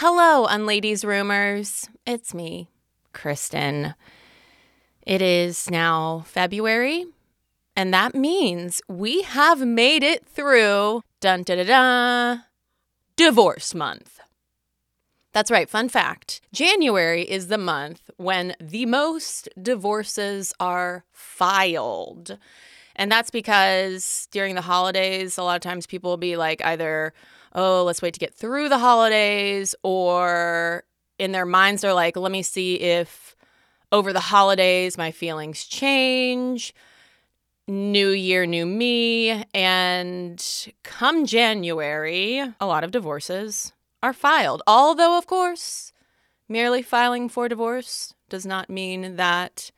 Hello, Unladies Roomers. It's me, Cristen. It is now February, and that means we have made it through dun da da da divorce month. That's right, fun fact. January is the month when the most divorces are filed. And that's because during the holidays, a lot of times people will be like either oh, let's wait to get through the holidays, or in their minds, they're like, let me see if over the holidays my feelings change. New year, new me. And come January, a lot of divorces are filed. Although, of course, merely filing for divorce does not mean that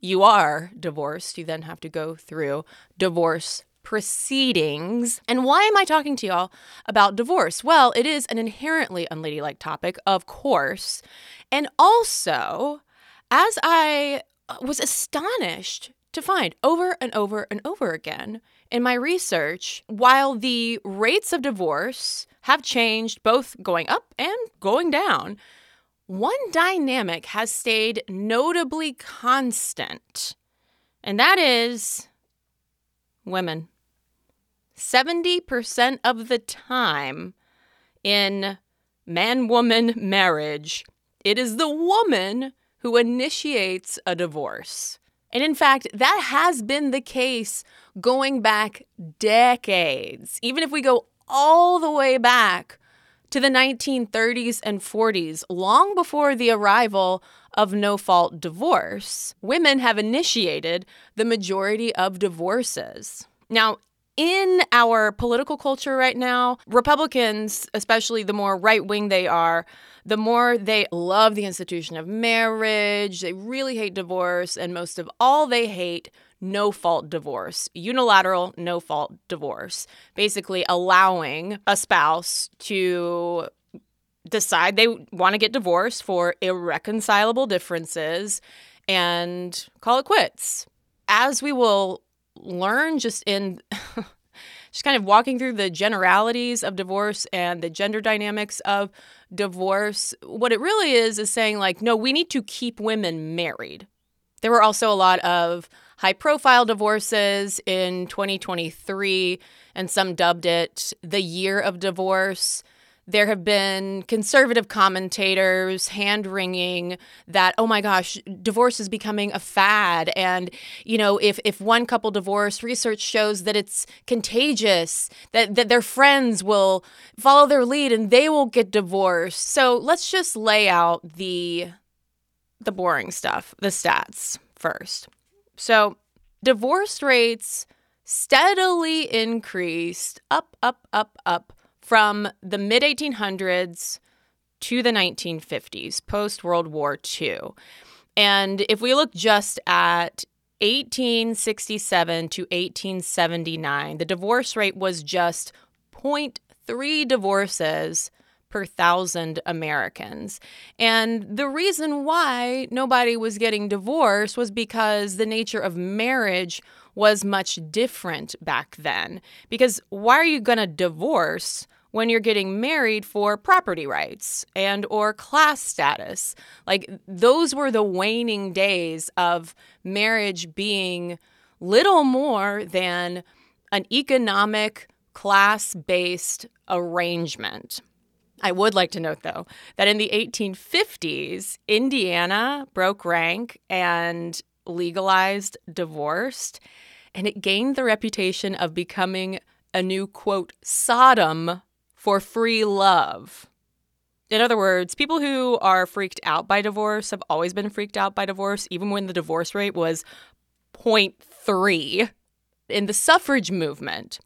you are divorced. You then have to go through divorce proceedings. And why am I talking to y'all about divorce? Well, it is an inherently unladylike topic, of course. And also, as I uh, was astonished to find over and over and over again in my research, while the rates of divorce have changed both going up and going down, one dynamic has stayed notably constant, and that is women. 70% of the time in man woman marriage, it is the woman who initiates a divorce. And in fact, that has been the case going back decades. Even if we go all the way back to the 1930s and 40s, long before the arrival of no fault divorce, women have initiated the majority of divorces. Now, in our political culture right now, Republicans, especially the more right wing they are, the more they love the institution of marriage, they really hate divorce, and most of all, they hate no fault divorce, unilateral no fault divorce, basically allowing a spouse to decide they want to get divorced for irreconcilable differences and call it quits. As we will learn just in just kind of walking through the generalities of divorce and the gender dynamics of divorce, what it really is is saying, like, no, we need to keep women married. There were also a lot of high profile divorces in 2023, and some dubbed it the year of divorce. There have been conservative commentators hand wringing that, oh my gosh, divorce is becoming a fad. And, you know, if, if one couple divorced, research shows that it's contagious, that, that their friends will follow their lead and they will get divorced. So let's just lay out the the boring stuff, the stats first. So divorce rates steadily increased up, up, up, up from the mid 1800s to the 1950s, post World War II. And if we look just at 1867 to 1879, the divorce rate was just 0.3 divorces per thousand Americans. And the reason why nobody was getting divorced was because the nature of marriage was much different back then. Because why are you going to divorce when you're getting married for property rights and or class status. Like those were the waning days of marriage being little more than an economic class-based arrangement. I would like to note, though, that in the 1850s, Indiana broke rank and legalized divorce, and it gained the reputation of becoming a new, quote, Sodom for free love. In other words, people who are freaked out by divorce have always been freaked out by divorce, even when the divorce rate was 0.3. In the suffrage movement,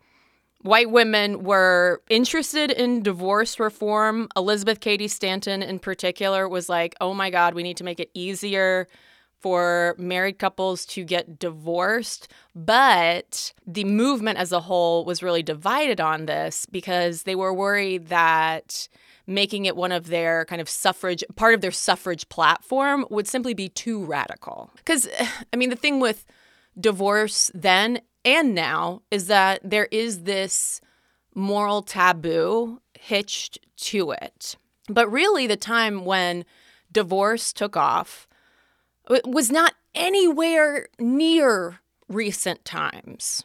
white women were interested in divorce reform. Elizabeth Cady Stanton, in particular, was like, oh my God, we need to make it easier for married couples to get divorced. But the movement as a whole was really divided on this because they were worried that making it one of their kind of suffrage, part of their suffrage platform would simply be too radical. Because, I mean, the thing with divorce then and now is that there is this moral taboo hitched to it. But really, the time when divorce took off was not anywhere near recent times.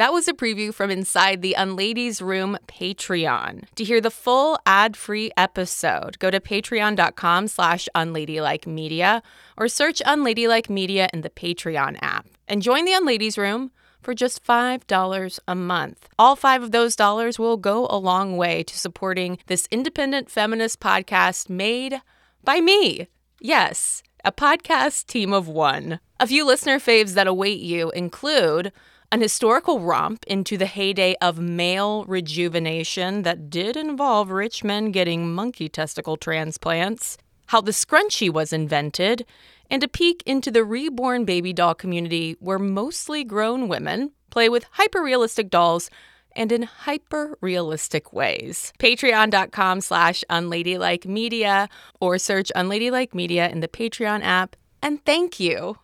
That was a preview from inside the Unladies Room Patreon. To hear the full ad-free episode, go to patreon.com slash unladylikemedia or search Unladylike Media in the Patreon app. And join the Unladies Room for just $5 a month. All five of those dollars will go a long way to supporting this independent feminist podcast made by me. Yes, a podcast team of one. A few listener faves that await you include an historical romp into the heyday of male rejuvenation that did involve rich men getting monkey testicle transplants, how the scrunchie was invented, and a peek into the reborn baby doll community where mostly grown women play with hyper realistic dolls and in hyper realistic ways. Patreon.com slash unladylike media or search unladylike media in the Patreon app. And thank you